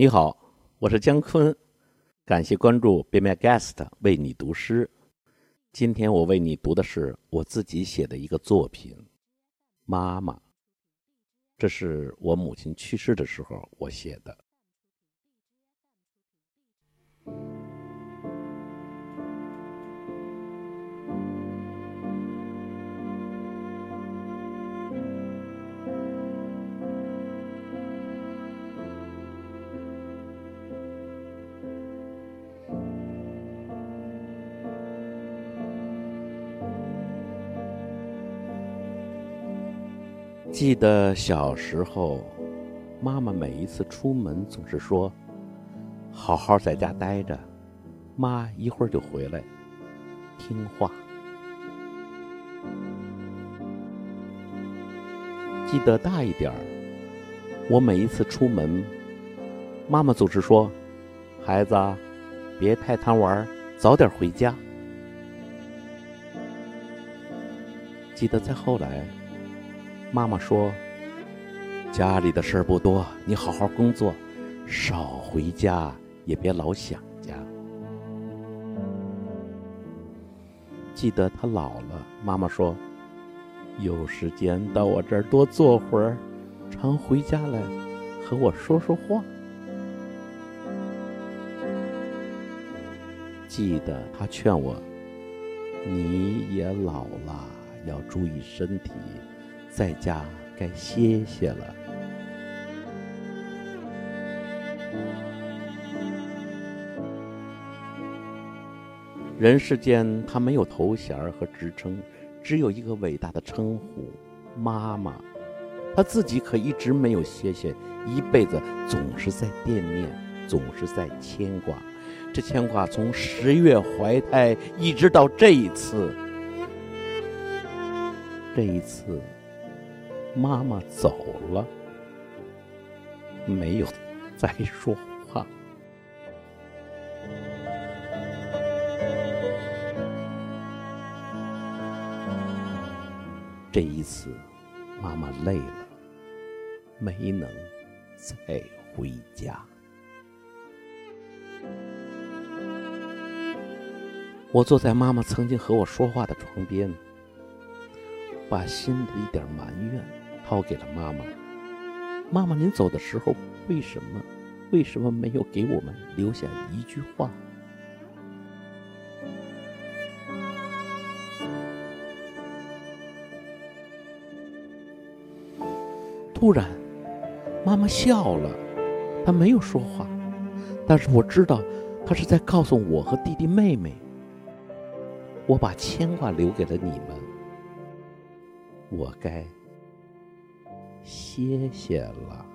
你好，我是姜昆，感谢关注 Be My Guest 为你读诗。今天我为你读的是我自己写的一个作品《妈妈》，这是我母亲去世的时候我写的。记得小时候，妈妈每一次出门总是说：“好好在家待着，妈一会儿就回来，听话。”记得大一点儿，我每一次出门，妈妈总是说：“孩子，别太贪玩，早点回家。”记得再后来。妈妈说：“家里的事儿不多，你好好工作，少回家，也别老想家。”记得他老了，妈妈说：“有时间到我这儿多坐会儿，常回家来和我说说话。”记得他劝我：“你也老了，要注意身体。”在家该歇歇了。人世间，他没有头衔和职称，只有一个伟大的称呼——妈妈。他自己可一直没有歇歇，一辈子总是在惦念，总是在牵挂。这牵挂从十月怀胎，一直到这一次，这一次。妈妈走了，没有再说话。这一次，妈妈累了，没能再回家。我坐在妈妈曾经和我说话的床边，把心的一点埋怨。抛给了妈妈。妈妈，您走的时候，为什么，为什么没有给我们留下一句话？突然，妈妈笑了，她没有说话，但是我知道，她是在告诉我和弟弟妹妹，我把牵挂留给了你们，我该。歇歇了。